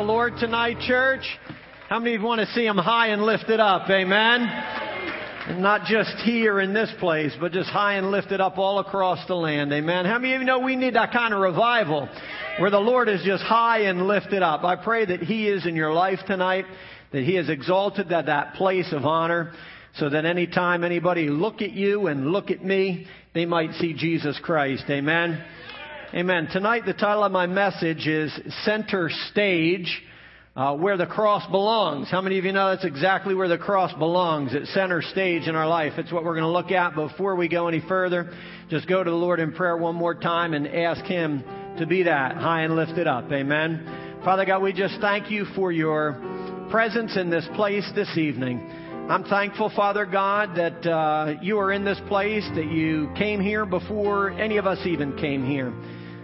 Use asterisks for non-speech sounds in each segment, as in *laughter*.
the Lord tonight, church? How many of you want to see Him high and lifted up? Amen. And not just here in this place, but just high and lifted up all across the land. Amen. How many of you know we need that kind of revival where the Lord is just high and lifted up? I pray that He is in your life tonight, that He is exalted at that place of honor, so that anytime anybody look at you and look at me, they might see Jesus Christ. Amen. Amen. Tonight, the title of my message is Center Stage, uh, where the cross belongs. How many of you know that's exactly where the cross belongs? At center stage in our life. It's what we're going to look at. Before we go any further, just go to the Lord in prayer one more time and ask Him to be that high and lifted up. Amen. Father God, we just thank you for your presence in this place this evening. I'm thankful, Father God, that uh, you are in this place, that you came here before any of us even came here.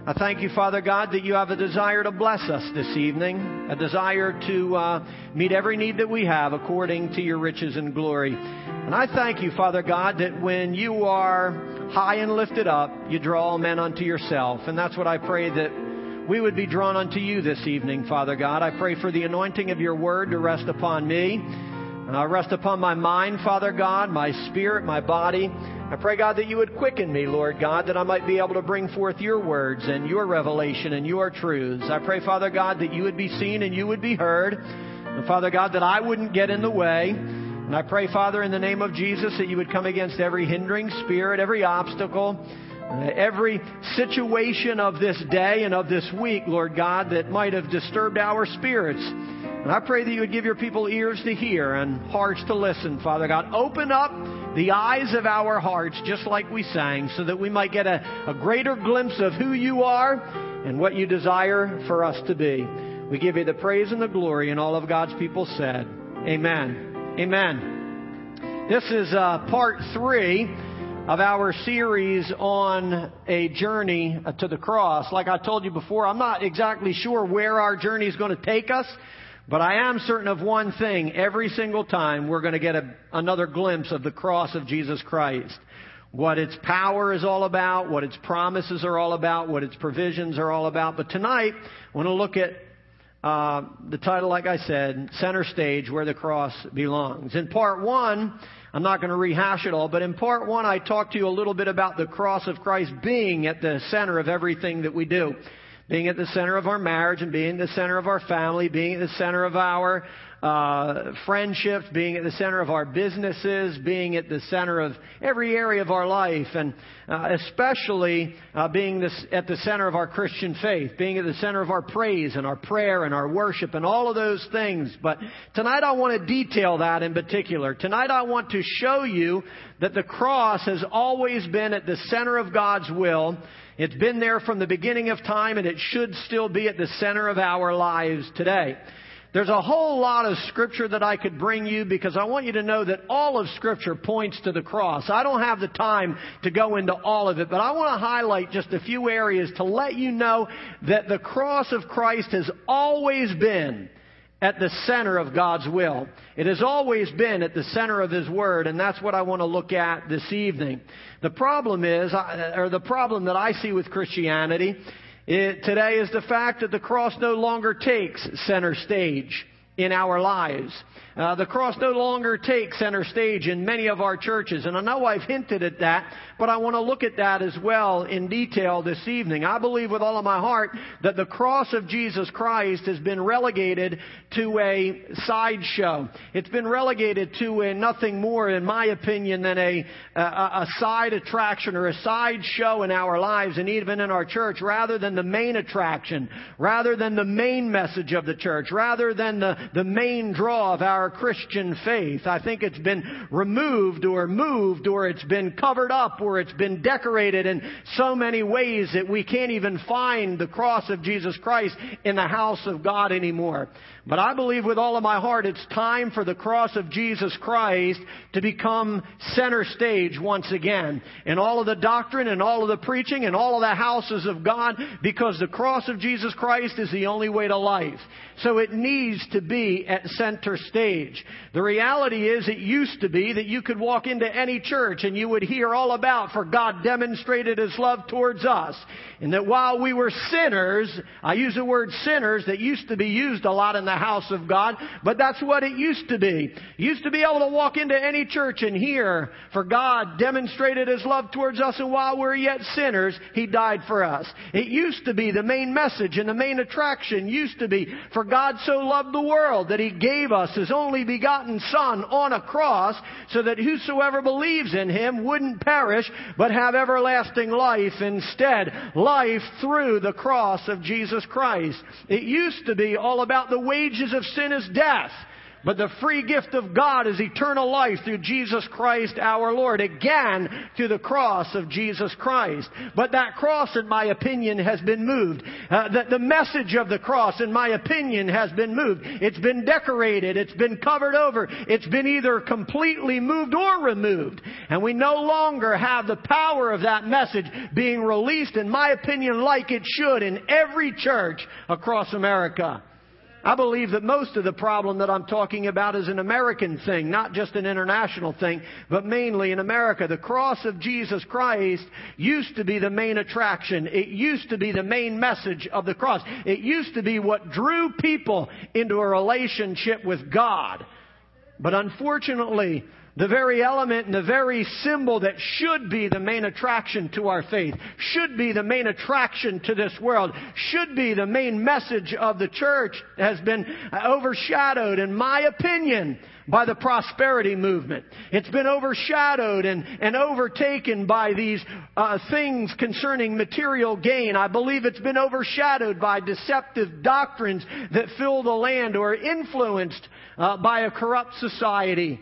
I thank you, Father God, that you have a desire to bless us this evening, a desire to uh, meet every need that we have according to your riches and glory. And I thank you, Father God, that when you are high and lifted up, you draw all men unto yourself. And that's what I pray that we would be drawn unto you this evening, Father God. I pray for the anointing of your word to rest upon me, uh, rest upon my mind, Father God, my spirit, my body. I pray, God, that you would quicken me, Lord God, that I might be able to bring forth your words and your revelation and your truths. I pray, Father God, that you would be seen and you would be heard. And Father God, that I wouldn't get in the way. And I pray, Father, in the name of Jesus, that you would come against every hindering spirit, every obstacle, uh, every situation of this day and of this week, Lord God, that might have disturbed our spirits. And I pray that you would give your people ears to hear and hearts to listen, Father God. Open up the eyes of our hearts, just like we sang, so that we might get a, a greater glimpse of who you are and what you desire for us to be. We give you the praise and the glory, and all of God's people said, Amen. Amen. This is uh, part three of our series on a journey to the cross. Like I told you before, I'm not exactly sure where our journey is going to take us. But I am certain of one thing. Every single time we're going to get a, another glimpse of the cross of Jesus Christ. What its power is all about, what its promises are all about, what its provisions are all about. But tonight, I want to look at uh, the title, like I said, Center Stage, where the cross belongs. In part one, I'm not going to rehash it all, but in part one, I talked to you a little bit about the cross of Christ being at the center of everything that we do being at the center of our marriage and being the center of our family, being at the center of our uh, friendships, being at the center of our businesses, being at the center of every area of our life, and uh, especially uh, being this, at the center of our Christian faith, being at the center of our praise and our prayer and our worship and all of those things. But tonight I want to detail that in particular. Tonight I want to show you that the cross has always been at the center of God's will it's been there from the beginning of time and it should still be at the center of our lives today. There's a whole lot of scripture that I could bring you because I want you to know that all of scripture points to the cross. I don't have the time to go into all of it, but I want to highlight just a few areas to let you know that the cross of Christ has always been at the center of God's will. It has always been at the center of His Word, and that's what I want to look at this evening. The problem is, or the problem that I see with Christianity it, today is the fact that the cross no longer takes center stage in our lives. Uh, the cross no longer takes center stage in many of our churches, and I know I've hinted at that, but I want to look at that as well in detail this evening. I believe with all of my heart that the cross of Jesus Christ has been relegated to a sideshow. It's been relegated to a nothing more, in my opinion, than a, a, a side attraction or a side show in our lives and even in our church, rather than the main attraction, rather than the main message of the church, rather than the, the main draw of our Christian faith. I think it's been removed or moved or it's been covered up or it's been decorated in so many ways that we can't even find the cross of Jesus Christ in the house of God anymore. But I believe with all of my heart it's time for the cross of Jesus Christ to become center stage once again in all of the doctrine and all of the preaching and all of the houses of God because the cross of Jesus Christ is the only way to life. So it needs to be at center stage. The reality is it used to be that you could walk into any church and you would hear all about for God demonstrated His love towards us. And that while we were sinners, I use the word sinners that used to be used a lot in the house of God, but that's what it used to be. You used to be able to walk into any church and hear for God demonstrated His love towards us and while we're yet sinners, He died for us. It used to be the main message and the main attraction used to be for God so loved the world that He gave us His only begotten Son on a cross so that whosoever believes in Him wouldn't perish but have everlasting life instead. Life through the cross of Jesus Christ. It used to be all about the wages of sin is death. But the free gift of God is eternal life through Jesus Christ our Lord. Again, through the cross of Jesus Christ. But that cross, in my opinion, has been moved. Uh, the, the message of the cross, in my opinion, has been moved. It's been decorated. It's been covered over. It's been either completely moved or removed. And we no longer have the power of that message being released, in my opinion, like it should in every church across America. I believe that most of the problem that I'm talking about is an American thing, not just an international thing, but mainly in America. The cross of Jesus Christ used to be the main attraction. It used to be the main message of the cross. It used to be what drew people into a relationship with God. But unfortunately, the very element and the very symbol that should be the main attraction to our faith, should be the main attraction to this world, should be the main message of the church has been overshadowed, in my opinion, by the prosperity movement. It's been overshadowed and, and overtaken by these uh, things concerning material gain. I believe it's been overshadowed by deceptive doctrines that fill the land or influenced uh, by a corrupt society.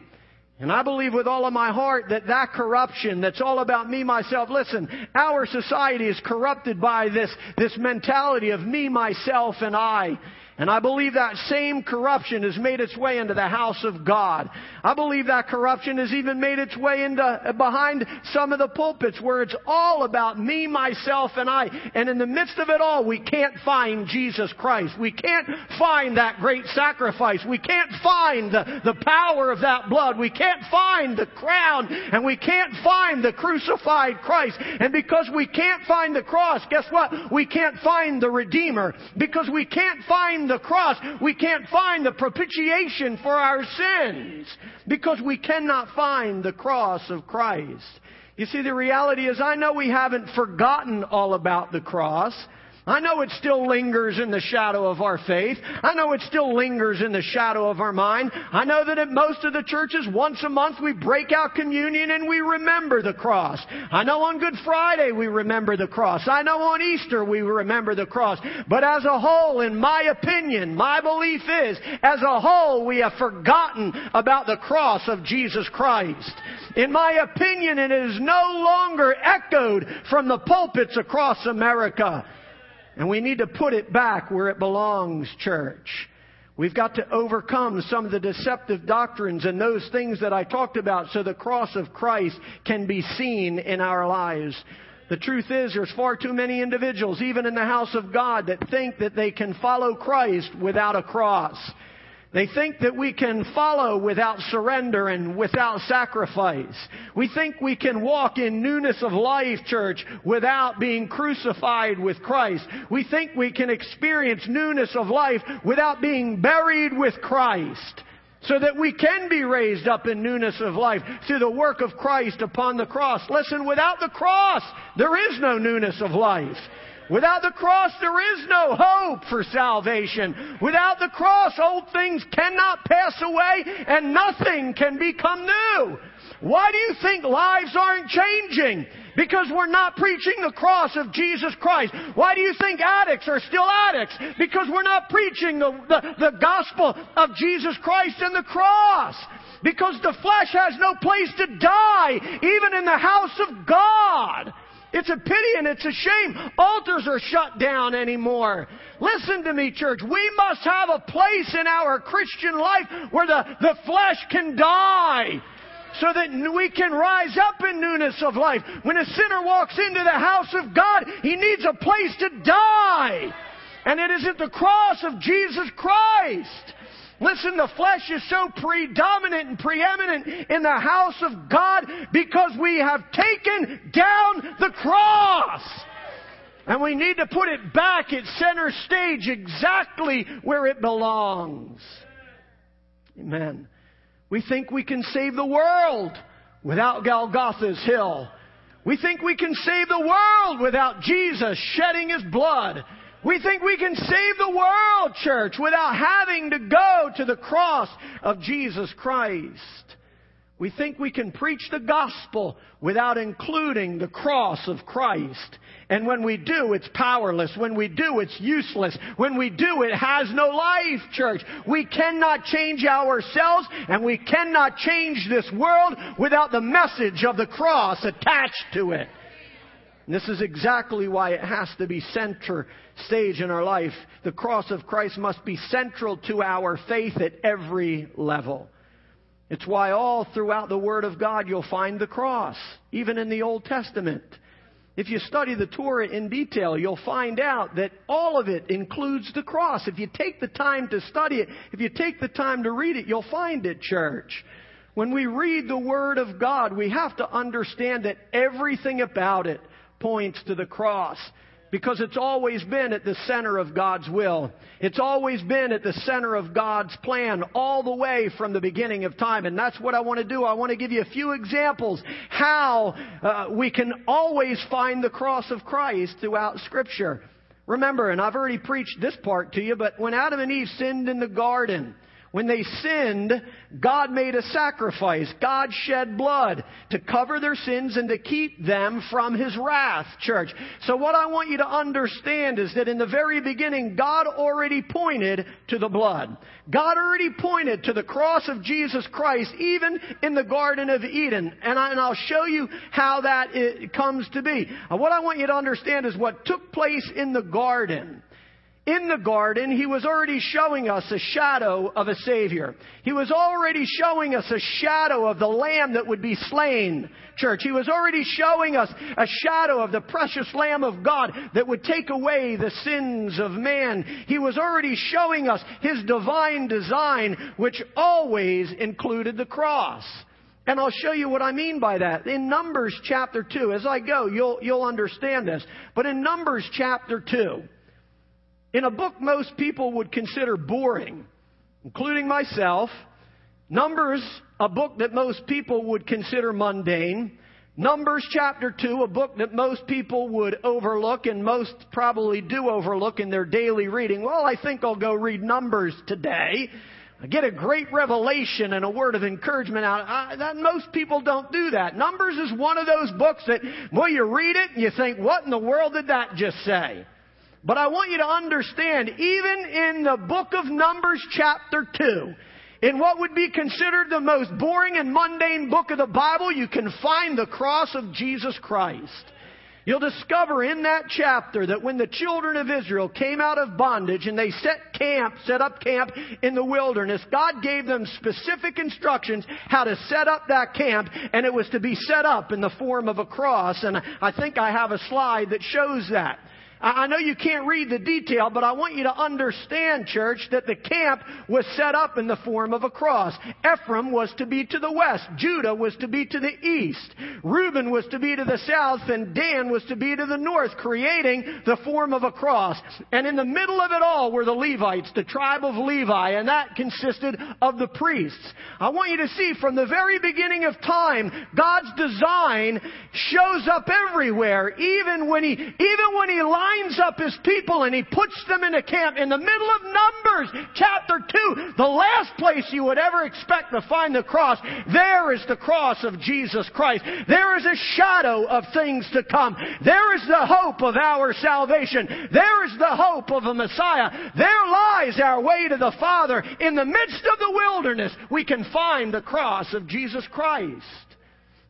And I believe with all of my heart that that corruption that's all about me, myself, listen, our society is corrupted by this, this mentality of me, myself, and I. And I believe that same corruption has made its way into the house of God. I believe that corruption has even made its way into behind some of the pulpits where it's all about me, myself, and I. And in the midst of it all, we can't find Jesus Christ. We can't find that great sacrifice. We can't find the, the power of that blood. We can't find the crown. And we can't find the crucified Christ. And because we can't find the cross, guess what? We can't find the Redeemer. Because we can't find the cross, we can't find the propitiation for our sins because we cannot find the cross of Christ. You see, the reality is I know we haven't forgotten all about the cross. I know it still lingers in the shadow of our faith. I know it still lingers in the shadow of our mind. I know that at most of the churches, once a month we break out communion and we remember the cross. I know on Good Friday we remember the cross. I know on Easter we remember the cross. But as a whole, in my opinion, my belief is, as a whole, we have forgotten about the cross of Jesus Christ. In my opinion, it is no longer echoed from the pulpits across America. And we need to put it back where it belongs, church. We've got to overcome some of the deceptive doctrines and those things that I talked about so the cross of Christ can be seen in our lives. The truth is, there's far too many individuals, even in the house of God, that think that they can follow Christ without a cross. They think that we can follow without surrender and without sacrifice. We think we can walk in newness of life, church, without being crucified with Christ. We think we can experience newness of life without being buried with Christ. So that we can be raised up in newness of life through the work of Christ upon the cross. Listen, without the cross, there is no newness of life. Without the cross, there is no hope for salvation. Without the cross, old things cannot pass away and nothing can become new. Why do you think lives aren't changing? Because we're not preaching the cross of Jesus Christ. Why do you think addicts are still addicts? Because we're not preaching the, the, the gospel of Jesus Christ and the cross. Because the flesh has no place to die, even in the house of God. It's a pity and it's a shame. Altars are shut down anymore. Listen to me, church. We must have a place in our Christian life where the, the flesh can die so that we can rise up in newness of life. When a sinner walks into the house of God, he needs a place to die. And it is at the cross of Jesus Christ. Listen, the flesh is so predominant and preeminent in the house of God because we have taken down the cross. And we need to put it back at center stage exactly where it belongs. Amen. We think we can save the world without Golgotha's hill. We think we can save the world without Jesus shedding his blood. We think we can save the world, church, without having to go to the cross of Jesus Christ. We think we can preach the gospel without including the cross of Christ. And when we do, it's powerless. When we do, it's useless. When we do, it has no life, church. We cannot change ourselves and we cannot change this world without the message of the cross attached to it. And this is exactly why it has to be center stage in our life. The cross of Christ must be central to our faith at every level. It's why all throughout the Word of God you'll find the cross, even in the Old Testament. If you study the Torah in detail, you'll find out that all of it includes the cross. If you take the time to study it, if you take the time to read it, you'll find it, church. When we read the Word of God, we have to understand that everything about it points to the cross because it's always been at the center of God's will. It's always been at the center of God's plan all the way from the beginning of time. And that's what I want to do. I want to give you a few examples how uh, we can always find the cross of Christ throughout Scripture. Remember, and I've already preached this part to you, but when Adam and Eve sinned in the garden, when they sinned, God made a sacrifice. God shed blood to cover their sins and to keep them from His wrath, church. So what I want you to understand is that in the very beginning, God already pointed to the blood. God already pointed to the cross of Jesus Christ, even in the Garden of Eden. And, I, will show you how that uh, comes to be. Uh, what I want you to understand is what took place in the garden in the garden, he was already showing us a shadow of a Savior. He was already showing us a shadow of the Lamb that would be slain, church. He was already showing us a shadow of the precious Lamb of God that would take away the sins of man. He was already showing us His divine design, which always included the cross. And I'll show you what I mean by that. In Numbers chapter 2, as I go, you'll, you'll understand this. But in Numbers chapter 2, in a book most people would consider boring, including myself. Numbers, a book that most people would consider mundane. Numbers chapter 2, a book that most people would overlook and most probably do overlook in their daily reading. Well, I think I'll go read Numbers today. I get a great revelation and a word of encouragement out. I, that most people don't do that. Numbers is one of those books that, well, you read it and you think, what in the world did that just say? But I want you to understand, even in the book of Numbers chapter 2, in what would be considered the most boring and mundane book of the Bible, you can find the cross of Jesus Christ. You'll discover in that chapter that when the children of Israel came out of bondage and they set camp, set up camp in the wilderness, God gave them specific instructions how to set up that camp, and it was to be set up in the form of a cross. And I think I have a slide that shows that. I know you can't read the detail, but I want you to understand, church, that the camp was set up in the form of a cross. Ephraim was to be to the west. Judah was to be to the east. Reuben was to be to the south, and Dan was to be to the north, creating the form of a cross. And in the middle of it all were the Levites, the tribe of Levi, and that consisted of the priests. I want you to see from the very beginning of time, God's design shows up everywhere, even when he, even when he lines up his people and he puts them in a camp in the middle of Numbers chapter 2, the last place you would ever expect to find the cross, there is the cross of Jesus Christ. There is a shadow of things to come. There is the hope of our salvation. There is the hope of a Messiah. There lies our way to the Father. In the midst of the wilderness, we can find the cross of Jesus Christ.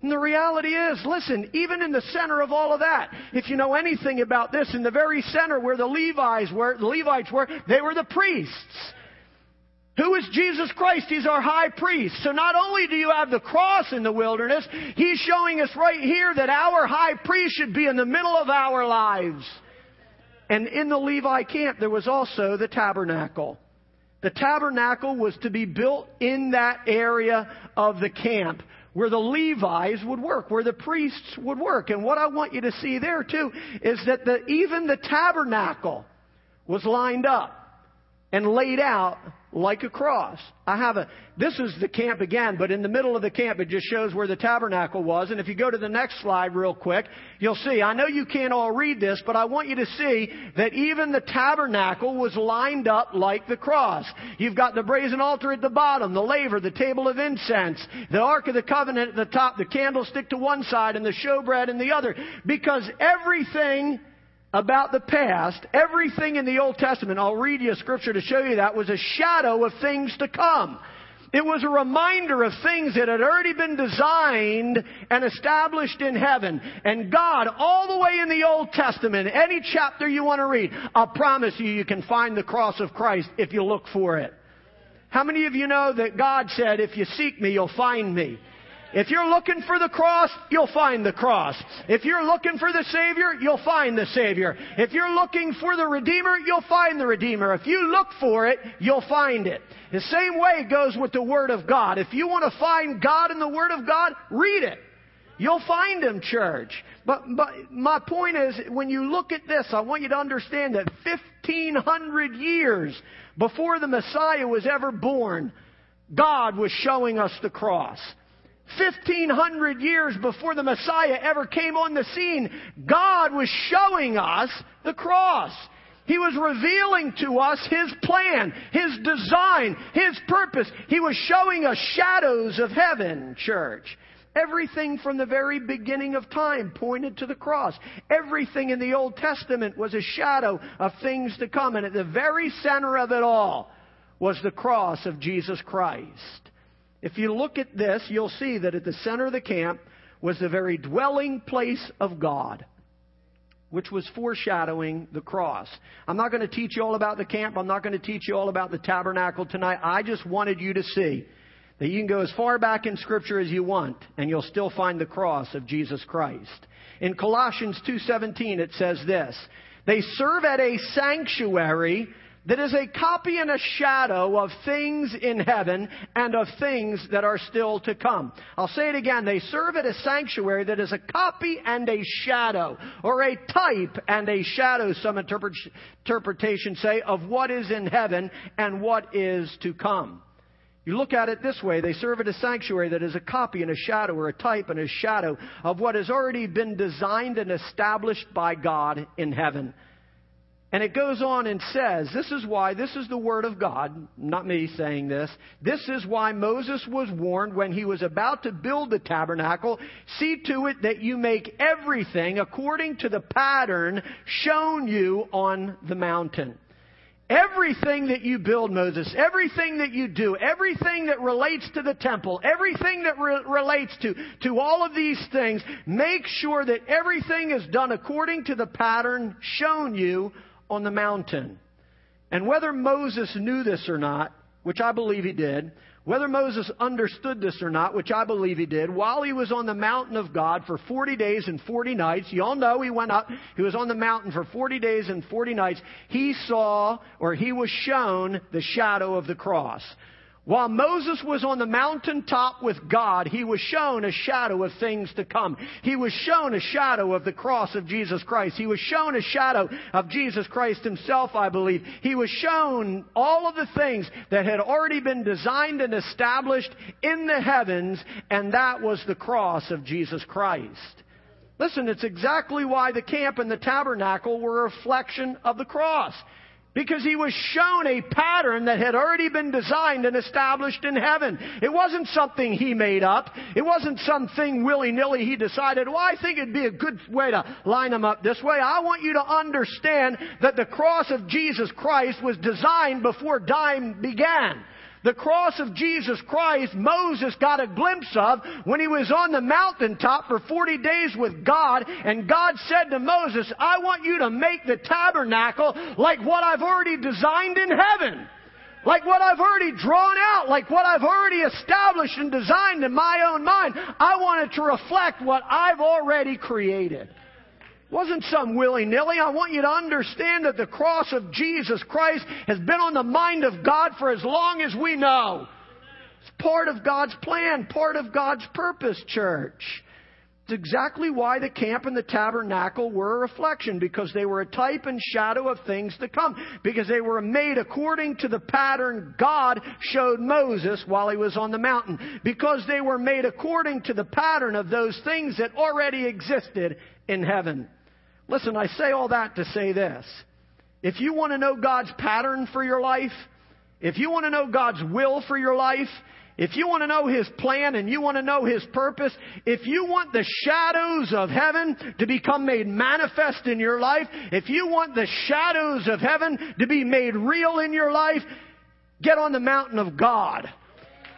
And the reality is, listen, even in the center of all of that, if you know anything about this, in the very center where the Levites were, the Levites were, they were the priests. Who is Jesus Christ? He's our high priest. So not only do you have the cross in the wilderness, he's showing us right here that our high priest should be in the middle of our lives. And in the Levi camp, there was also the tabernacle. The tabernacle was to be built in that area of the camp where the Levites would work, where the priests would work. And what I want you to see there too is that the, even the tabernacle was lined up and laid out like a cross. I have a, this is the camp again, but in the middle of the camp it just shows where the tabernacle was. And if you go to the next slide real quick, you'll see, I know you can't all read this, but I want you to see that even the tabernacle was lined up like the cross. You've got the brazen altar at the bottom, the laver, the table of incense, the ark of the covenant at the top, the candlestick to one side, and the showbread in the other. Because everything about the past, everything in the Old Testament, I'll read you a scripture to show you that, was a shadow of things to come. It was a reminder of things that had already been designed and established in heaven. And God, all the way in the Old Testament, any chapter you want to read, I'll promise you, you can find the cross of Christ if you look for it. How many of you know that God said, if you seek me, you'll find me? If you're looking for the cross, you'll find the cross. If you're looking for the Savior, you'll find the Savior. If you're looking for the Redeemer, you'll find the Redeemer. If you look for it, you'll find it. The same way goes with the Word of God. If you want to find God in the Word of God, read it. You'll find Him, church. But, but my point is, when you look at this, I want you to understand that 1500 years before the Messiah was ever born, God was showing us the cross. 1500 years before the Messiah ever came on the scene, God was showing us the cross. He was revealing to us His plan, His design, His purpose. He was showing us shadows of heaven, church. Everything from the very beginning of time pointed to the cross. Everything in the Old Testament was a shadow of things to come. And at the very center of it all was the cross of Jesus Christ. If you look at this, you'll see that at the center of the camp was the very dwelling place of God, which was foreshadowing the cross. I'm not going to teach you all about the camp. I'm not going to teach you all about the tabernacle tonight. I just wanted you to see that you can go as far back in Scripture as you want, and you'll still find the cross of Jesus Christ. In Colossians 2.17 it says this, They serve at a sanctuary that is a copy and a shadow of things in heaven and of things that are still to come. I'll say it again. They serve at a sanctuary that is a copy and a shadow, or a type and a shadow, some interpretations say, of what is in heaven and what is to come. You look at it this way. They serve at a sanctuary that is a copy and a shadow or a type and a shadow of what has already been designed and established by God in heaven. And it goes on and says, this is why, this is the word of God, not me saying this. This is why Moses was warned when he was about to build the tabernacle, see to it that you make everything according to the pattern shown you on the mountain. Everything that you build, Moses, everything that you do, everything that relates to the temple, everything that re- relates to, to all of these things, make sure that everything is done according to the pattern shown you on the mountain. And whether Moses knew this or not, which I believe he did, whether Moses understood this or not, which I believe he did, while he was on the mountain of God for 40 days and 40 nights, you all know he went up, he was on the mountain for 40 days and 40 nights, he saw, or he was shown, the shadow of the cross. While Moses was on the mountaintop with God, he was shown a shadow of things to come. He was shown a shadow of the cross of Jesus Christ. He was shown a shadow of Jesus Christ himself, I believe. He was shown all of the things that had already been designed and established in the heavens, and that was the cross of Jesus Christ. Listen, it's exactly why the camp and the tabernacle were a reflection of the cross. Because he was shown a pattern that had already been designed and established in heaven. It wasn't something he made up. It wasn't something willy-nilly he decided, well, I think it'd be a good way to line them up this way. I want you to understand that the cross of Jesus Christ was designed before time began. The cross of Jesus Christ, Moses got a glimpse of when he was on the mountaintop for 40 days with God, and God said to Moses, I want you to make the tabernacle like what I've already designed in heaven. Like what I've already drawn out, like what I've already established and designed in my own mind. I want it to reflect what I've already created. Wasn't some willy-nilly. I want you to understand that the cross of Jesus Christ has been on the mind of God for as long as we know. It's part of God's plan, part of God's purpose, church. It's exactly why the camp and the tabernacle were a reflection, because they were a type and shadow of things to come, because they were made according to the pattern God showed Moses while he was on the mountain, because they were made according to the pattern of those things that already existed in heaven. Listen, I say all that to say this. If you want to know God's pattern for your life, if you want to know God's will for your life, if you want to know His plan and you want to know His purpose, if you want the shadows of heaven to become made manifest in your life, if you want the shadows of heaven to be made real in your life, get on the mountain of God.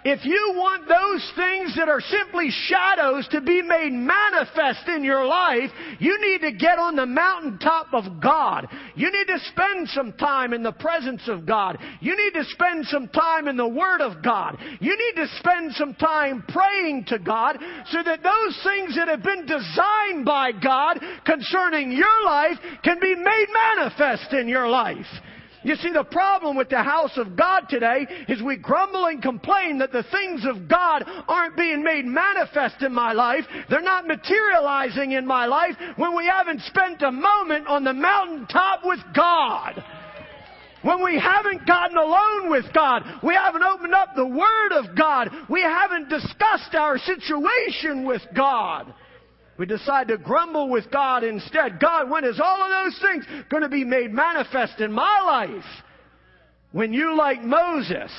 If you want those things that are simply shadows to be made manifest in your life, you need to get on the mountaintop of God. You need to spend some time in the presence of God. You need to spend some time in the Word of God. You need to spend some time praying to God so that those things that have been designed by God concerning your life can be made manifest in your life. You see, the problem with the house of God today is we grumble and complain that the things of God aren't being made manifest in my life. They're not materializing in my life when we haven't spent a moment on the mountaintop with God. When we haven't gotten alone with God, we haven't opened up the Word of God, we haven't discussed our situation with God. We decide to grumble with God instead. God, when is all of those things going to be made manifest in my life? When you, like Moses,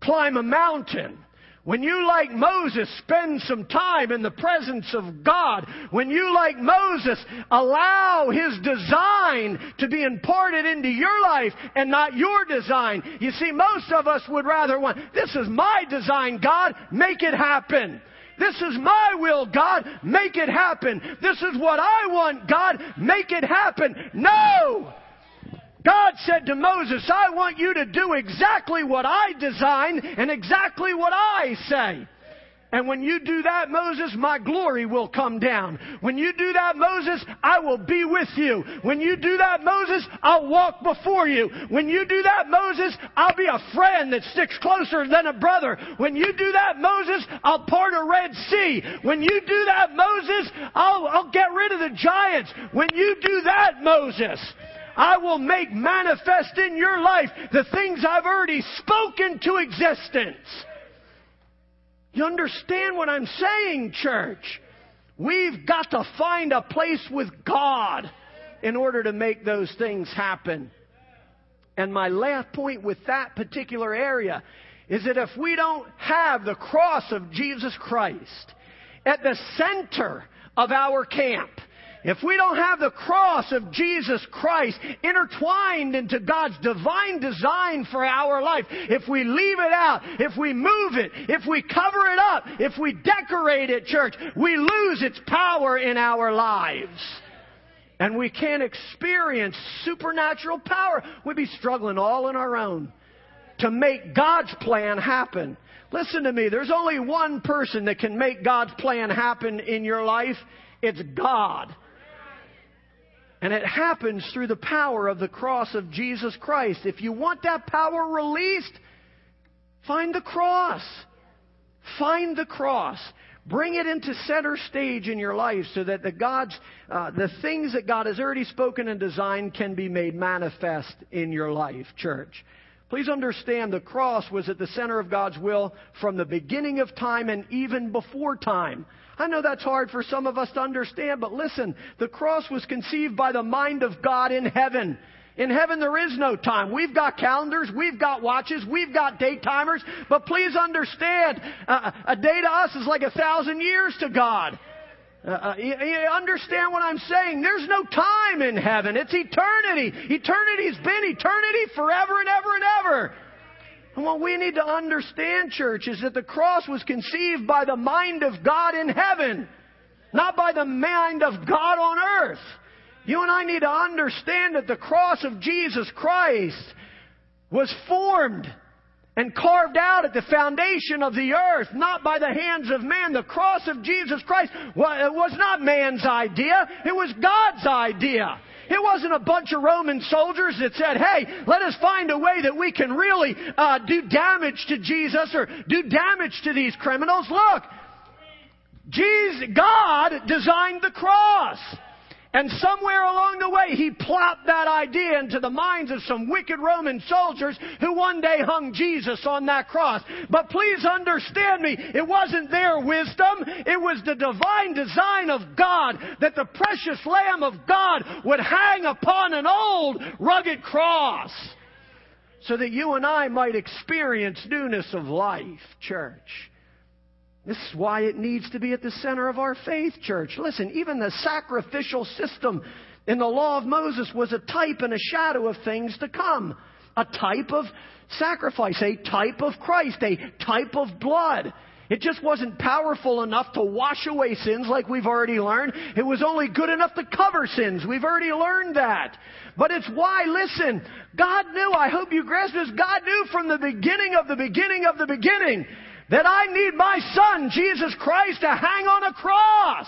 climb a mountain. When you, like Moses, spend some time in the presence of God. When you, like Moses, allow His design to be imparted into your life and not your design. You see, most of us would rather want, this is my design, God, make it happen. This is my will, God. Make it happen. This is what I want, God. Make it happen. No! God said to Moses, I want you to do exactly what I design and exactly what I say. And when you do that, Moses, my glory will come down. When you do that, Moses, I will be with you. When you do that, Moses, I'll walk before you. When you do that, Moses, I'll be a friend that sticks closer than a brother. When you do that, Moses, I'll part a Red Sea. When you do that, Moses, I'll, I'll get rid of the giants. When you do that, Moses, I will make manifest in your life the things I've already spoken to existence. You understand what I'm saying, church? We've got to find a place with God in order to make those things happen. And my last point with that particular area is that if we don't have the cross of Jesus Christ at the center of our camp, if we don't have the cross of Jesus Christ intertwined into God's divine design for our life, if we leave it out, if we move it, if we cover it up, if we decorate it, church, we lose its power in our lives. And we can't experience supernatural power. We'd be struggling all on our own to make God's plan happen. Listen to me, there's only one person that can make God's plan happen in your life. It's God. And it happens through the power of the cross of Jesus Christ. If you want that power released, find the cross. Find the cross. Bring it into center stage in your life so that the God's, uh, the things that God has already spoken and designed can be made manifest in your life, church. Please understand the cross was at the center of God's will from the beginning of time and even before time. I know that's hard for some of us to understand, but listen, the cross was conceived by the mind of God in heaven. In heaven, there is no time. We've got calendars, we've got watches, we've got date timers, but please understand, uh, a day to us is like a thousand years to God. Uh, uh, you, you understand what I'm saying? There's no time in heaven. It's eternity. Eternity's been eternity forever and ever and ever. And what we need to understand, church, is that the cross was conceived by the mind of God in heaven, not by the mind of God on earth. You and I need to understand that the cross of Jesus Christ was formed and carved out at the foundation of the earth, not by the hands of man. The cross of Jesus Christ was not man's idea, it was God's idea. It wasn't a bunch of Roman soldiers that said, hey, let us find a way that we can really uh, do damage to Jesus or do damage to these criminals. Look, Jesus, God designed the cross. And somewhere along the way, he plopped that idea into the minds of some wicked Roman soldiers who one day hung Jesus on that cross. But please understand me, it wasn't their wisdom, it was the divine design of God that the precious Lamb of God would hang upon an old, rugged cross so that you and I might experience newness of life, church. This is why it needs to be at the center of our faith, church. Listen, even the sacrificial system in the law of Moses was a type and a shadow of things to come. A type of sacrifice, a type of Christ, a type of blood. It just wasn't powerful enough to wash away sins like we've already learned. It was only good enough to cover sins. We've already learned that. But it's why, listen, God knew, I hope you grasp this, God knew from the beginning of the beginning of the beginning that I need my son, Jesus Christ, to hang on a cross.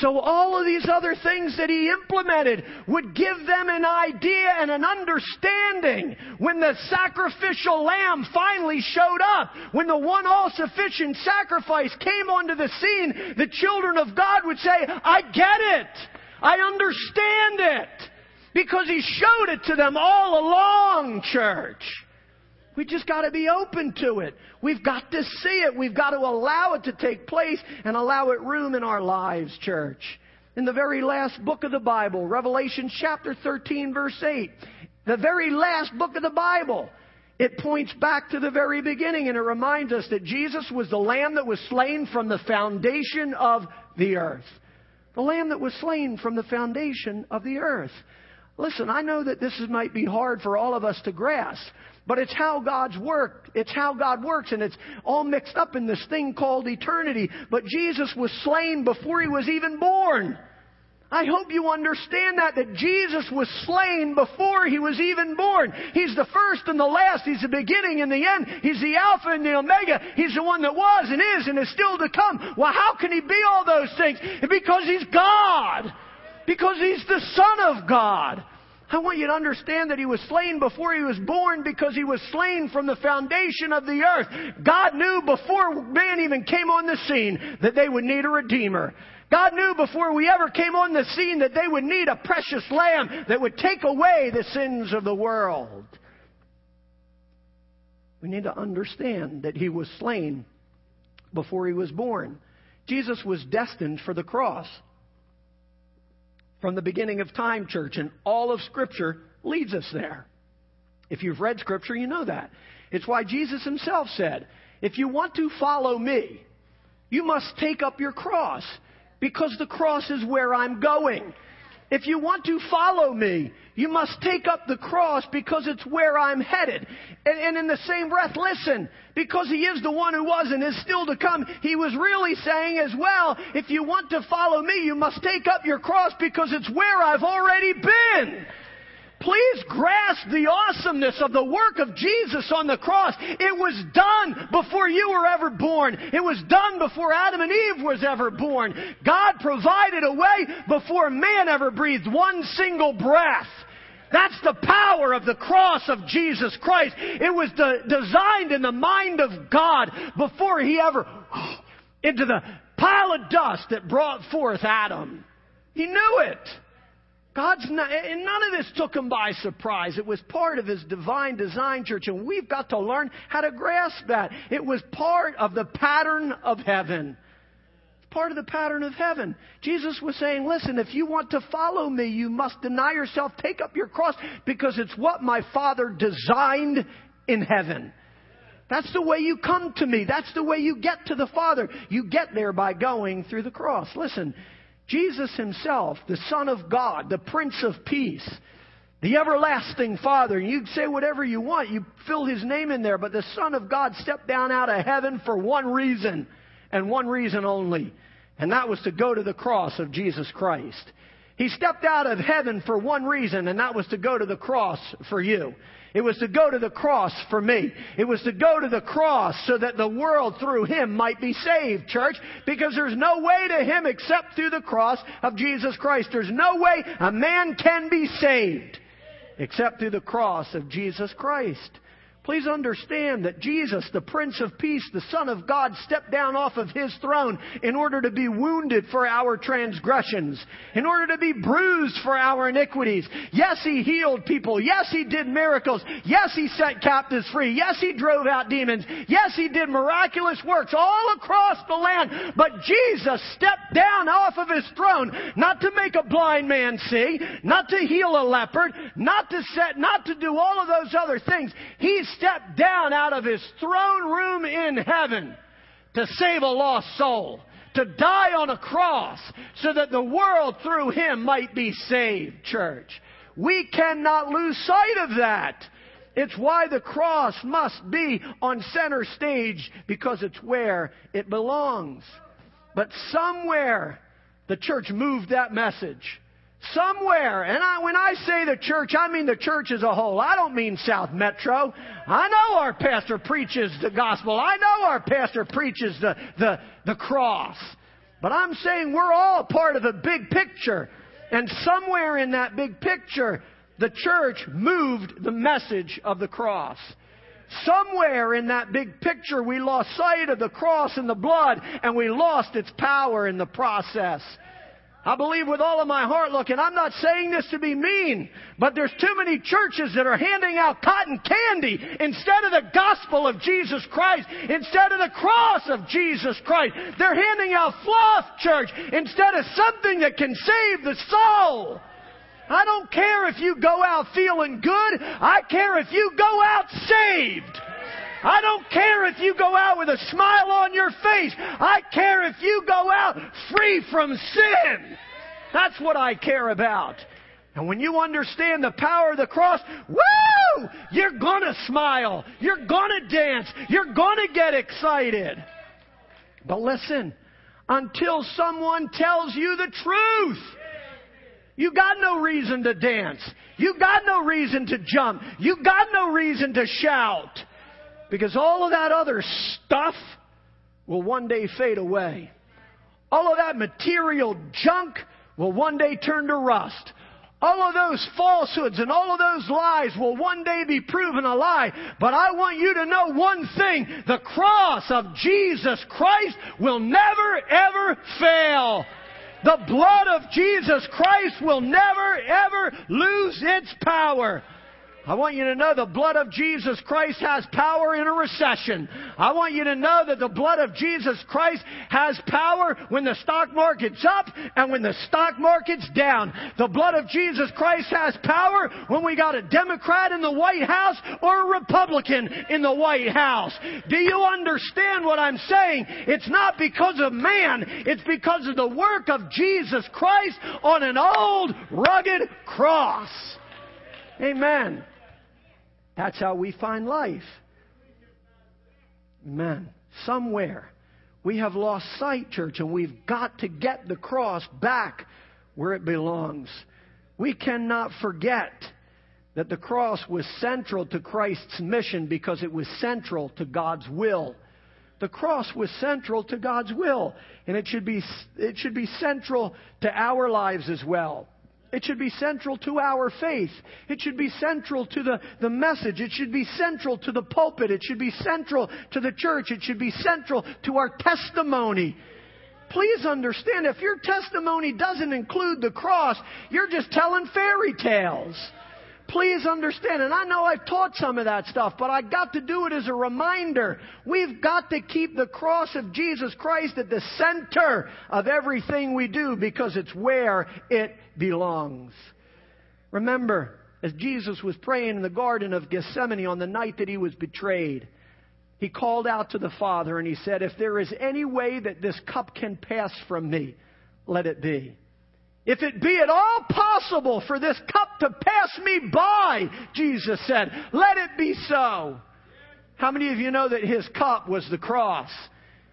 So all of these other things that he implemented would give them an idea and an understanding. When the sacrificial lamb finally showed up, when the one all sufficient sacrifice came onto the scene, the children of God would say, I get it. I understand it. Because he showed it to them all along, church. We just got to be open to it. We've got to see it. We've got to allow it to take place and allow it room in our lives, church. In the very last book of the Bible, Revelation chapter 13 verse 8, the very last book of the Bible, it points back to the very beginning and it reminds us that Jesus was the lamb that was slain from the foundation of the earth. The lamb that was slain from the foundation of the earth. Listen, I know that this might be hard for all of us to grasp, but it's how God's work. It's how God works, and it's all mixed up in this thing called eternity. But Jesus was slain before he was even born. I hope you understand that, that Jesus was slain before he was even born. He's the first and the last. He's the beginning and the end. He's the Alpha and the Omega. He's the one that was and is and is still to come. Well, how can he be all those things? Because he's God. Because he's the Son of God. I want you to understand that he was slain before he was born because he was slain from the foundation of the earth. God knew before man even came on the scene that they would need a redeemer. God knew before we ever came on the scene that they would need a precious lamb that would take away the sins of the world. We need to understand that he was slain before he was born. Jesus was destined for the cross from the beginning of time, church, and all of Scripture leads us there. If you've read Scripture, you know that. It's why Jesus himself said, If you want to follow me, you must take up your cross, because the cross is where I'm going. If you want to follow me, you must take up the cross because it's where I'm headed. And, and, in the same breath, listen, because he is the one who was and is still to come, he was really saying as well, if you want to follow me, you must take up your cross because it's where I've already been. Please grasp the awesomeness of the work of Jesus on the cross. It was done before you were ever born. It was done before Adam and Eve was ever born. God provided a way before man ever breathed one single breath. That's the power of the cross of Jesus Christ. It was de- designed in the mind of God before he ever *gasps* into the pile of dust that brought forth Adam. He knew it. God's not, and none of this took him by surprise. It was part of his divine design, church, and we've got to learn how to grasp that. It was part of the pattern of heaven. Part of the pattern of heaven. Jesus was saying, listen, if you want to follow me, you must deny yourself, take up your cross, because it's what my Father designed in heaven. That's the way you come to me. That's the way you get to the Father. You get there by going through the cross. Listen, Jesus himself, the Son of God, the Prince of Peace, the everlasting Father. You say whatever you want. You fill his name in there. But the Son of God stepped down out of heaven for one reason, and one reason only. And that was to go to the cross of Jesus Christ. He stepped out of heaven for one reason, and that was to go to the cross for you. It was to go to the cross for me. It was to go to the cross so that the world through him might be saved, church, because there's no way to him except through the cross of Jesus Christ. There's no way a man can be saved except through the cross of Jesus Christ. Please understand that Jesus, the Prince of Peace, the Son of God, stepped down off of His throne in order to be wounded for our transgressions, in order to be bruised for our iniquities. Yes, He healed people. Yes, He did miracles. Yes, He set captives free. Yes, He drove out demons. Yes, He did miraculous works all across the land. But Jesus stepped down off of His throne, not to make a blind man see, not to heal a leopard, not to set, not to do all of those other things. He stepped down out of his throne room in heaven to save a lost soul, to die on a cross so that the world through him might be saved, church. We cannot lose sight of that. It's why the cross must be on center stage because it's where it belongs. But somewhere the church moved that message. Somewhere, and I, when I say the church, I mean the church as a whole. I don't mean South Metro. I know our pastor preaches the gospel. I know our pastor preaches the, the, the cross. But I'm saying we're all part of a big picture. And somewhere in that big picture, the church moved the message of the cross. Somewhere in that big picture, we lost sight of the cross and the blood, and we lost its power in the process. I believe with all of my heart, look, and I'm not saying this to be mean, but there's too many churches that are handing out cotton candy instead of the gospel of Jesus Christ, instead of the cross of Jesus Christ. They're handing out fluff, church, instead of something that can save the soul. I don't care if you go out feeling good. I care if you go out saved. I don't care if you go out with a smile on your face. I care if you go out free from sin. That's what I care about. And when you understand the power of the cross, woo! You're gonna smile. You're gonna dance. You're gonna get excited. But listen, until someone tells you the truth, you got no reason to dance. You got no reason to jump. You got no reason to shout. Because all of that other stuff will one day fade away. All of that material junk will one day turn to rust. All of those falsehoods and all of those lies will one day be proven a lie. But I want you to know one thing. The cross of Jesus Christ will never ever fail. The blood of Jesus Christ will never ever lose its power. I want you to know the blood of Jesus Christ has power in a recession. I want you to know that the blood of Jesus Christ has power when the stock market's up and when the stock market's down. The blood of Jesus Christ has power when we got a Democrat in the White House or a Republican in the White House. Do you understand what I'm saying? It's not because of man. It's because of the work of Jesus Christ on an old rugged cross. Amen. That's how we find life. Amen. Somewhere we have lost sight, church, and we've got to get the cross back where it belongs. We cannot forget that the cross was central to Christ's mission because it was central to God's will. The cross was central to God's will, and it should be, it should be central to our lives as well. It should be central to our faith. It should be central to the, the message. It should be central to the pulpit. It should be central to the church. It should be central to our testimony. Please understand, if your testimony doesn't include the cross, you're just telling fairy tales. Please understand, and I know I've taught some of that stuff, but I got to do it as a reminder. We've got to keep the cross of Jesus Christ at the center of everything we do because it's where it belongs. Remember, as Jesus was praying in the Garden of Gethsemane on the night that he was betrayed, he called out to the Father and he said, If there is any way that this cup can pass from me, let it be. If it be at all possible for this cup to pass me by, Jesus said, let it be so. How many of you know that his cup was the cross?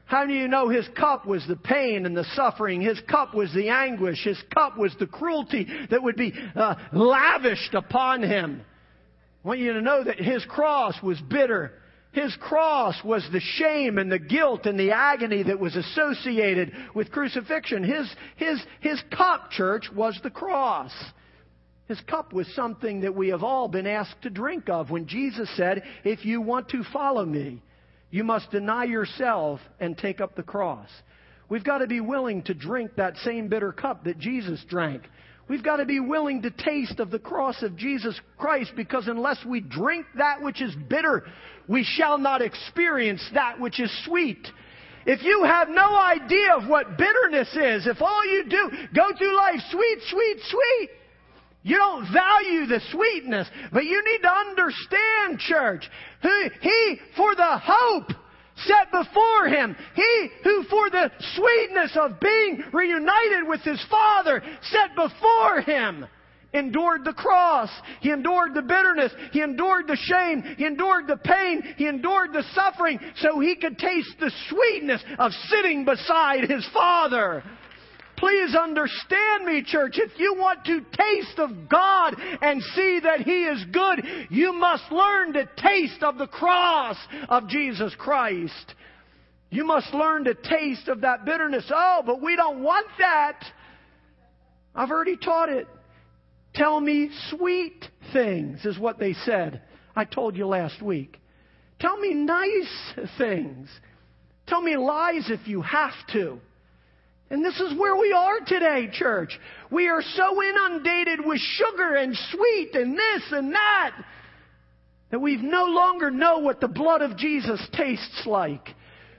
How do you know his cup was the pain and the suffering? His cup was the anguish. His cup was the cruelty that would be uh, lavished upon him. I want you to know that his cross was bitter. His cross was the shame and the guilt and the agony that was associated with crucifixion. His, his, his cup, church, was the cross. His cup was something that we have all been asked to drink of when Jesus said, If you want to follow me, you must deny yourself and take up the cross. We've got to be willing to drink that same bitter cup that Jesus drank. We've got to be willing to taste of the cross of Jesus Christ because unless we drink that which is bitter, we shall not experience that which is sweet. If you have no idea of what bitterness is, if all you do, go through life sweet, sweet, sweet, you don't value the sweetness, but you need to understand, church, he, for the hope set before him, he who for the sweetness of being reunited with his Father set before him, endured the cross. He endured the bitterness. He endured the shame. He endured the pain. He endured the suffering so he could taste the sweetness of sitting beside his Father. Please understand me, church. If you want to taste of God and see that He is good, you must learn to taste of the cross of Jesus Christ. You must learn to taste of that bitterness. Oh, but we don't want that. I've already taught it. Tell me sweet things, is what they said. I told you last week. Tell me nice things. Tell me lies if you have to. And this is where we are today, church. We are so inundated with sugar and sweet and this and that that we no longer know what the blood of Jesus tastes like.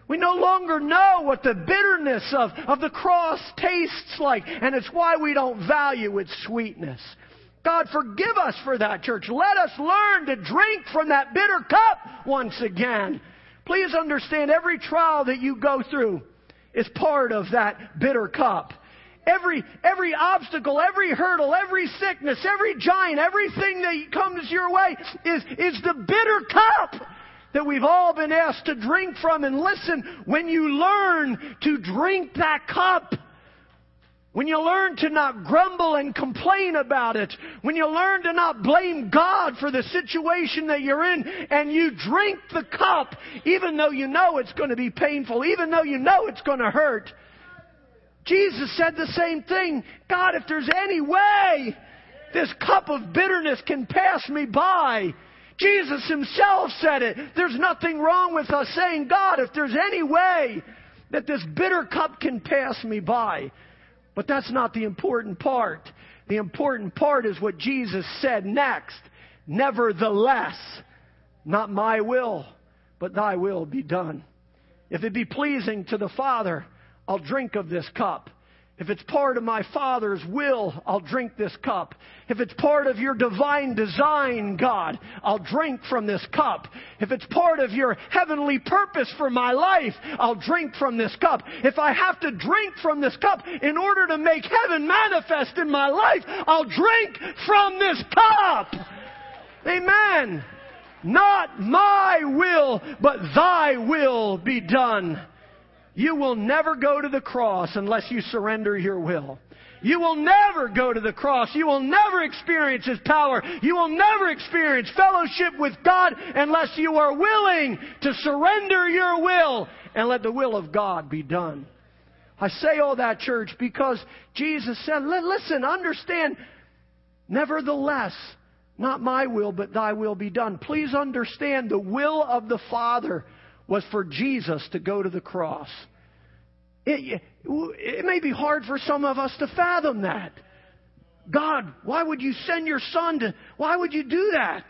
We no longer know what the bitterness of, of the cross tastes like. And it's why we don't value its sweetness. God, forgive us for that, church. Let us learn to drink from that bitter cup once again. Please understand every trial that you go through is part of that bitter cup. Every, every obstacle, every hurdle, every sickness, every giant, everything that comes your way is, is the bitter cup that we've all been asked to drink from. And listen, when you learn to drink that cup, when you learn to not grumble and complain about it, when you learn to not blame God for the situation that you're in, and you drink the cup, even though you know it's going to be painful, even though you know it's going to hurt. Jesus said the same thing. God, if there's any way this cup of bitterness can pass me by, Jesus himself said it. There's nothing wrong with us saying, God, if there's any way that this bitter cup can pass me by, but that's not the important part. The important part is what Jesus said next. Nevertheless, not my will, but thy will be done. If it be pleasing to the Father, I'll drink of this cup. If it's part of my Father's will, I'll drink this cup. If it's part of your divine design, God, I'll drink from this cup. If it's part of your heavenly purpose for my life, I'll drink from this cup. If I have to drink from this cup in order to make heaven manifest in my life, I'll drink from this cup. Amen. Not my will, but thy will be done. You will never go to the cross unless you surrender your will. You will never go to the cross. You will never experience His power. You will never experience fellowship with God unless you are willing to surrender your will and let the will of God be done. I say all that, church, because Jesus said, listen, understand, nevertheless, not my will, but thy will be done. Please understand the will of the Father was for Jesus to go to the cross. It, it may be hard for some of us to fathom that. God, why would you send your son to, why would you do that?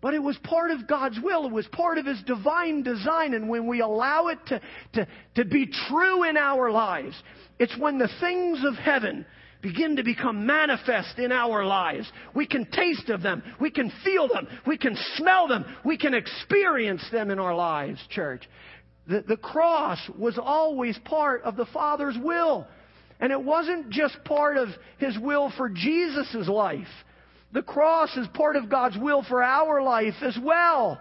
But it was part of God's will. It was part of His divine design. And when we allow it to, to, to be true in our lives, it's when the things of heaven begin to become manifest in our lives. We can taste of them. We can feel them. We can smell them. We can experience them in our lives, church. The, the cross was always part of the Father's will. And it wasn't just part of His will for Jesus' life. The cross is part of God's will for our life as well.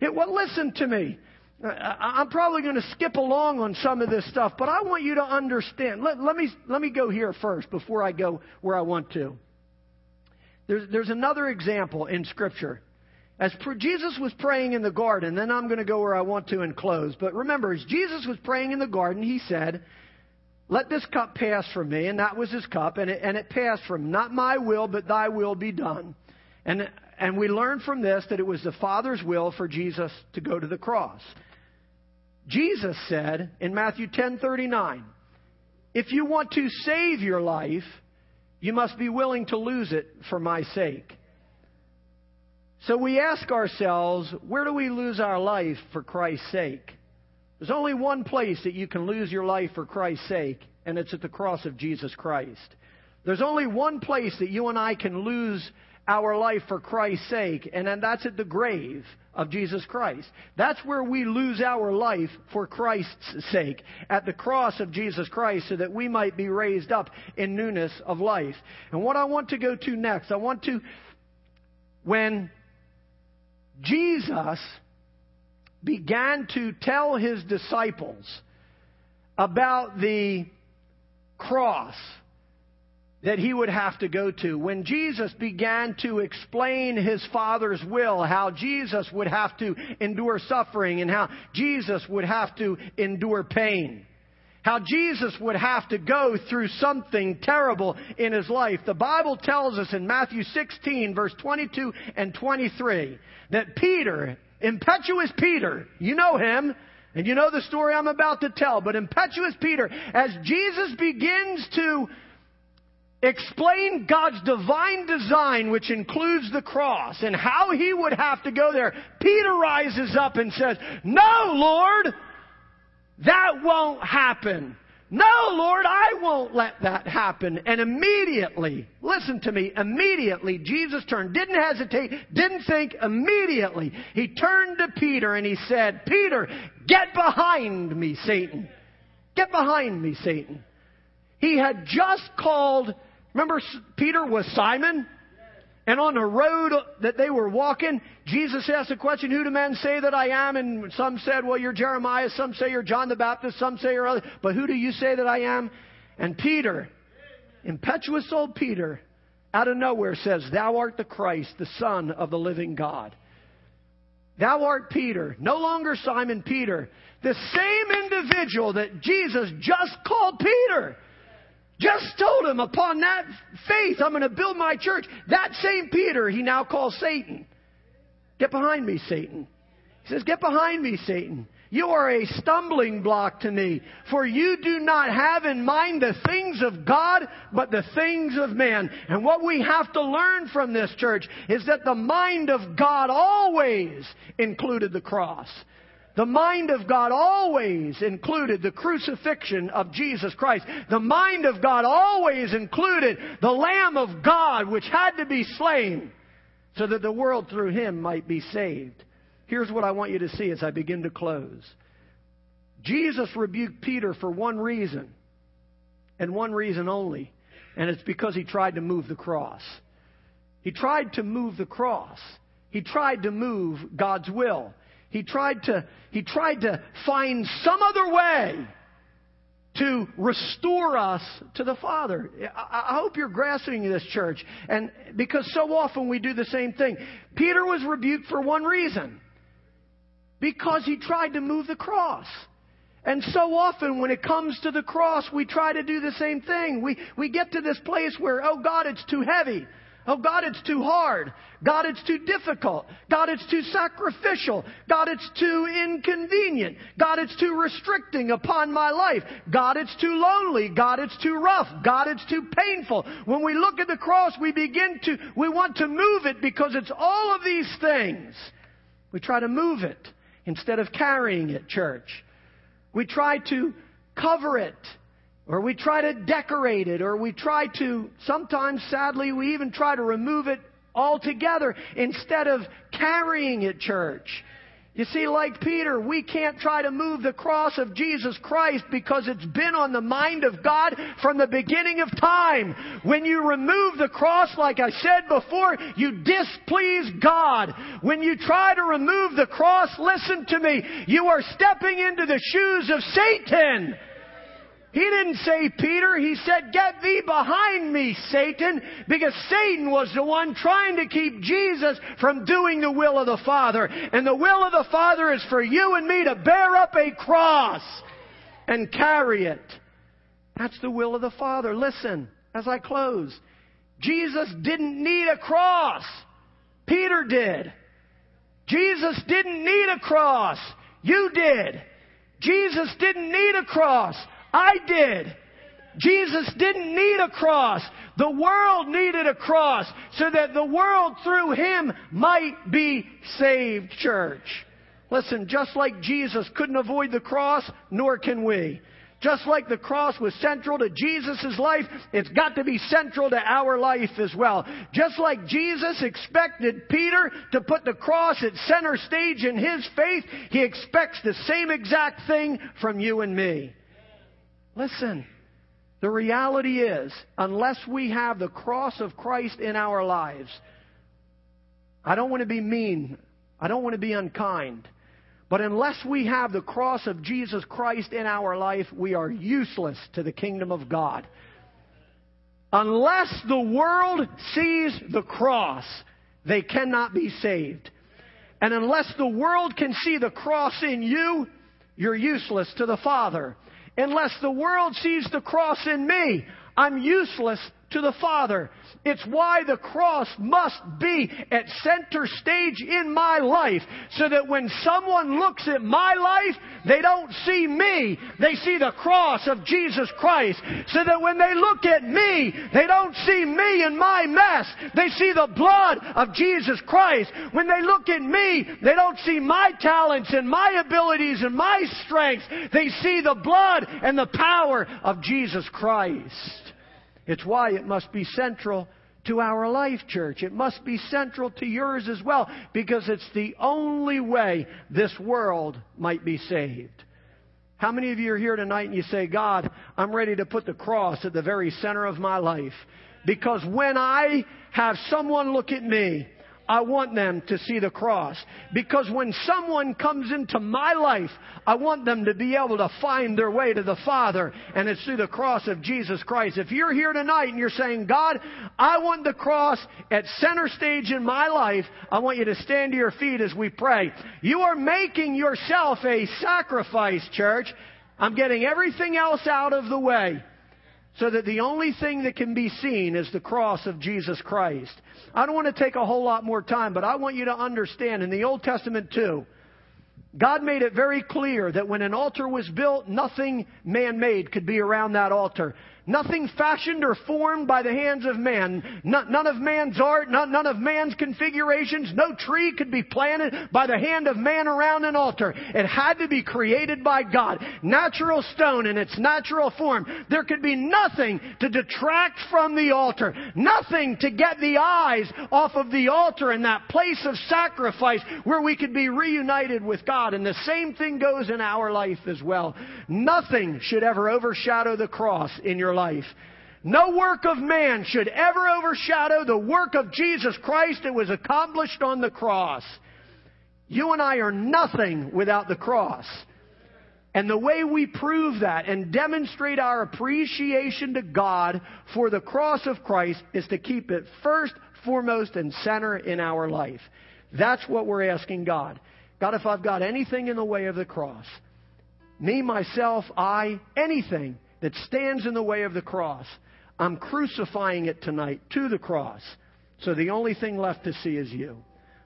It, well, listen to me. Uh, I'm probably going to skip along on some of this stuff, but I want you to understand. Let, let, me, let me go here first before I go where I want to. There's, there's another example in Scripture. As Jesus was praying in the garden, then I'm going to go where I want to and close. But remember, as Jesus was praying in the garden, he said, Let this cup pass from me. And that was his cup, and it, and it passed from Not my will, but thy will be done. And, and we learn from this that it was the Father's will for Jesus to go to the cross. Jesus said in Matthew 10:39, "If you want to save your life, you must be willing to lose it for my sake." So we ask ourselves, where do we lose our life for Christ's sake? There's only one place that you can lose your life for Christ's sake, and it's at the cross of Jesus Christ. There's only one place that you and I can lose our life for Christ's sake, and then that's at the grave of Jesus Christ. That's where we lose our life for Christ's sake, at the cross of Jesus Christ, so that we might be raised up in newness of life. And what I want to go to next, I want to, when Jesus began to tell his disciples about the cross that he would have to go to. When Jesus began to explain his Father's will, how Jesus would have to endure suffering and how Jesus would have to endure pain. How Jesus would have to go through something terrible in his life. The Bible tells us in Matthew 16 verse 22 and 23 that Peter, impetuous Peter, you know him, and you know the story I'm about to tell, but impetuous Peter, as Jesus begins to explain God's divine design, which includes the cross, and how he would have to go there, Peter rises up and says, No, Lord, that won't happen. No, Lord, I won't let that happen. And immediately, listen to me, immediately Jesus turned, didn't hesitate, didn't think, immediately. He turned to Peter and he said, Peter, get behind me, Satan. Get behind me, Satan. He had just called Remember, Peter was Simon? And on the road that they were walking, Jesus asked the question, Who do men say that I am? And some said, Well, you're Jeremiah. Some say you're John the Baptist. Some say you're other. But who do you say that I am? And Peter, impetuous old Peter, out of nowhere says, Thou art the Christ, the Son of the living God. Thou art Peter, no longer Simon Peter, the same individual that Jesus just called Peter. Just told him, upon that faith, I'm going to build my church. That same Peter, he now calls Satan. Get behind me, Satan. He says, Get behind me, Satan. You are a stumbling block to me, for you do not have in mind the things of God, but the things of man. And what we have to learn from this church is that the mind of God always included the cross. The mind of God always included the crucifixion of Jesus Christ. The mind of God always included the Lamb of God which had to be slain so that the world through him might be saved. Here's what I want you to see as I begin to close. Jesus rebuked Peter for one reason, and one reason only, and it's because he tried to move the cross. He tried to move the cross. He tried to move God's will. He tried to, he tried to find some other way to restore us to the Father. I, hope you're grasping this, church. And because so often we do the same thing. Peter was rebuked for one reason. Because he tried to move the cross. And so often when it comes to the cross, we try to do the same thing. We, we get to this place where, oh God, it's too heavy. Oh, God, it's too hard. God, it's too difficult. God, it's too sacrificial. God, it's too inconvenient. God, it's too restricting upon my life. God, it's too lonely. God, it's too rough. God, it's too painful. When we look at the cross, we begin to, we want to move it because it's all of these things. We try to move it instead of carrying it, church. We try to cover it or we try to decorate it, or we try to, sometimes sadly, we even try to remove it altogether instead of carrying it, church. You see, like Peter, we can't try to move the cross of Jesus Christ because it's been on the mind of God from the beginning of time. When you remove the cross, like I said before, you displease God. When you try to remove the cross, listen to me, you are stepping into the shoes of Satan. He didn't say Peter, he said, Get thee behind me, Satan, because Satan was the one trying to keep Jesus from doing the will of the Father. And the will of the Father is for you and me to bear up a cross and carry it. That's the will of the Father. Listen, as I close, Jesus didn't need a cross. Peter did. Jesus didn't need a cross. You did. Jesus didn't need a cross. I did. Jesus didn't need a cross. The world needed a cross so that the world through him might be saved, church. Listen, just like Jesus couldn't avoid the cross, nor can we. Just like the cross was central to Jesus' life, it's got to be central to our life as well. Just like Jesus expected Peter to put the cross at center stage in his faith, he expects the same exact thing from you and me. Listen, the reality is, unless we have the cross of Christ in our lives, I don't want to be mean. I don't want to be unkind. But unless we have the cross of Jesus Christ in our life, we are useless to the kingdom of God. Unless the world sees the cross, they cannot be saved. And unless the world can see the cross in you, you're useless to the Father. Unless the world sees the cross in me, I'm useless to the Father. It's why the cross must be at center stage in my life so that when someone looks at my life, they don't see me. They see the cross of Jesus Christ. So that when they look at me, they don't see me and my mess. They see the blood of Jesus Christ. When they look at me, they don't see my talents and my abilities and my strengths. They see the blood and the power of Jesus Christ. It's why it must be central to our life, church. It must be central to yours as well, because it's the only way this world might be saved. How many of you are here tonight and you say, God, I'm ready to put the cross at the very center of my life? Because when I have someone look at me I want them to see the cross. Because when someone comes into my life, I want them to be able to find their way to the Father, and it's through the cross of Jesus Christ. If you're here tonight and you're saying, God, I want the cross at center stage in my life, I want you to stand to your feet as we pray. You are making yourself a sacrifice, church. I'm getting everything else out of the way so that the only thing that can be seen is the cross of Jesus Christ. I don't want to take a whole lot more time, but I want you to understand in the Old Testament too, God made it very clear that when an altar was built, nothing man made could be around that altar. Nothing fashioned or formed by the hands of man. None of man's art, none of man's configurations. No tree could be planted by the hand of man around an altar. It had to be created by God. Natural stone in its natural form. There could be nothing to detract from the altar. Nothing to get the eyes off of the altar in that place of sacrifice where we could be reunited with God. And the same thing goes in our life as well. Nothing should ever overshadow the cross in your life. No work of man should ever overshadow the work of Jesus Christ that was accomplished on the cross. You and I are nothing without the cross. And the way we prove that and demonstrate our appreciation to God for the cross of Christ is to keep it first, foremost, and center in our life. That's what we're asking God. God, if I've got anything in the way of the cross, me, myself, I, anything, that stands in the way of the cross. I'm crucifying it tonight to the cross. So the only thing left to see is you.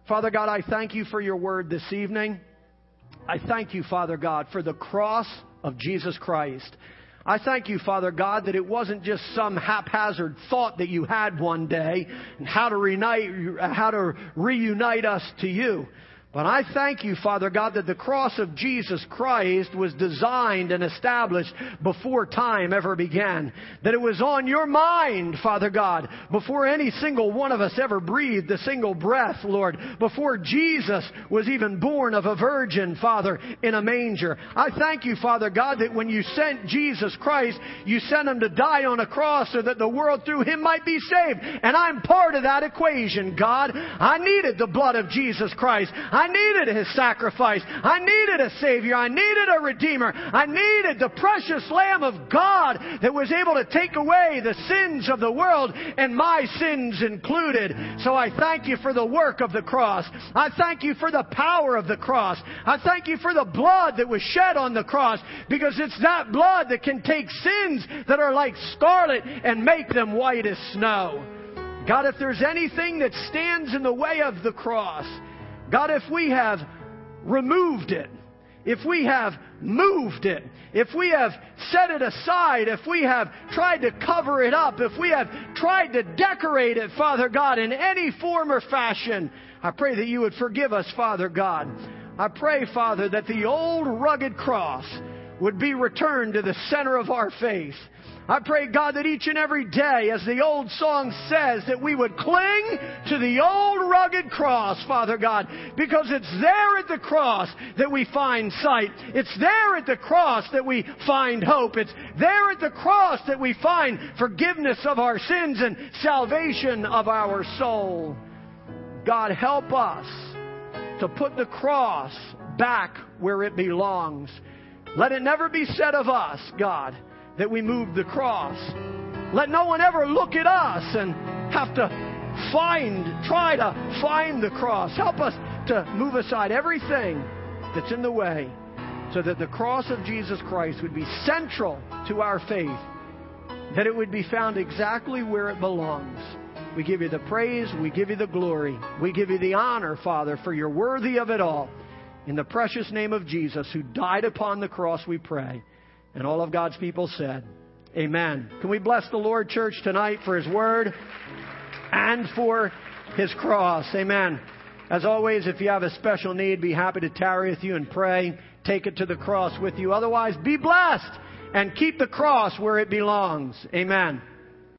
Father God, I thank you for your word this evening. I thank you, Father God, for the cross of Jesus Christ. I thank you, Father God, that it wasn't just some haphazard thought that you had one day and how to reunite, how to reunite us to you. But I thank you, Father God, that the cross of Jesus Christ was designed and established before time ever began. That it was on your mind, Father God, before any single one of us ever breathed a single breath, Lord. Before Jesus was even born of a virgin, Father, in a manger. I thank you, Father God, that when you sent Jesus Christ, you sent him to die on a cross so that the world through him might be saved. And I'm part of that equation, God. I needed the blood of Jesus Christ. I needed His sacrifice. I needed a Savior. I needed a Redeemer. I needed the precious Lamb of God that was able to take away the sins of the world and my sins included. So I thank you for the work of the cross. I thank you for the power of the cross. I thank you for the blood that was shed on the cross because it's that blood that can take sins that are like scarlet and make them white as snow. God, if there's anything that stands in the way of the cross, God, if we have removed it, if we have moved it, if we have set it aside, if we have tried to cover it up, if we have tried to decorate it, Father God, in any form or fashion, I pray that you would forgive us, Father God. I pray, Father, that the old rugged cross would be returned to the center of our faith. I pray, God, that each and every day, as the old song says, that we would cling to the old rugged cross, Father God, because it's there at the cross that we find sight. It's there at the cross that we find hope. It's there at the cross that we find forgiveness of our sins and salvation of our soul. God, help us to put the cross back where it belongs. Let it never be said of us, God, that we moved the cross. Let no one ever look at us and have to find, try to find the cross. Help us to move aside everything that's in the way so that the cross of Jesus Christ would be central to our faith, that it would be found exactly where it belongs. We give you the praise, we give you the glory, we give you the honor, Father, for you're worthy of it all. In the precious name of Jesus, who died upon the cross, we pray. And all of God's people said, Amen. Can we bless the Lord, church, tonight for His Word and for His cross? Amen. As always, if you have a special need, be happy to tarry with you and pray. Take it to the cross with you. Otherwise, be blessed and keep the cross where it belongs. Amen.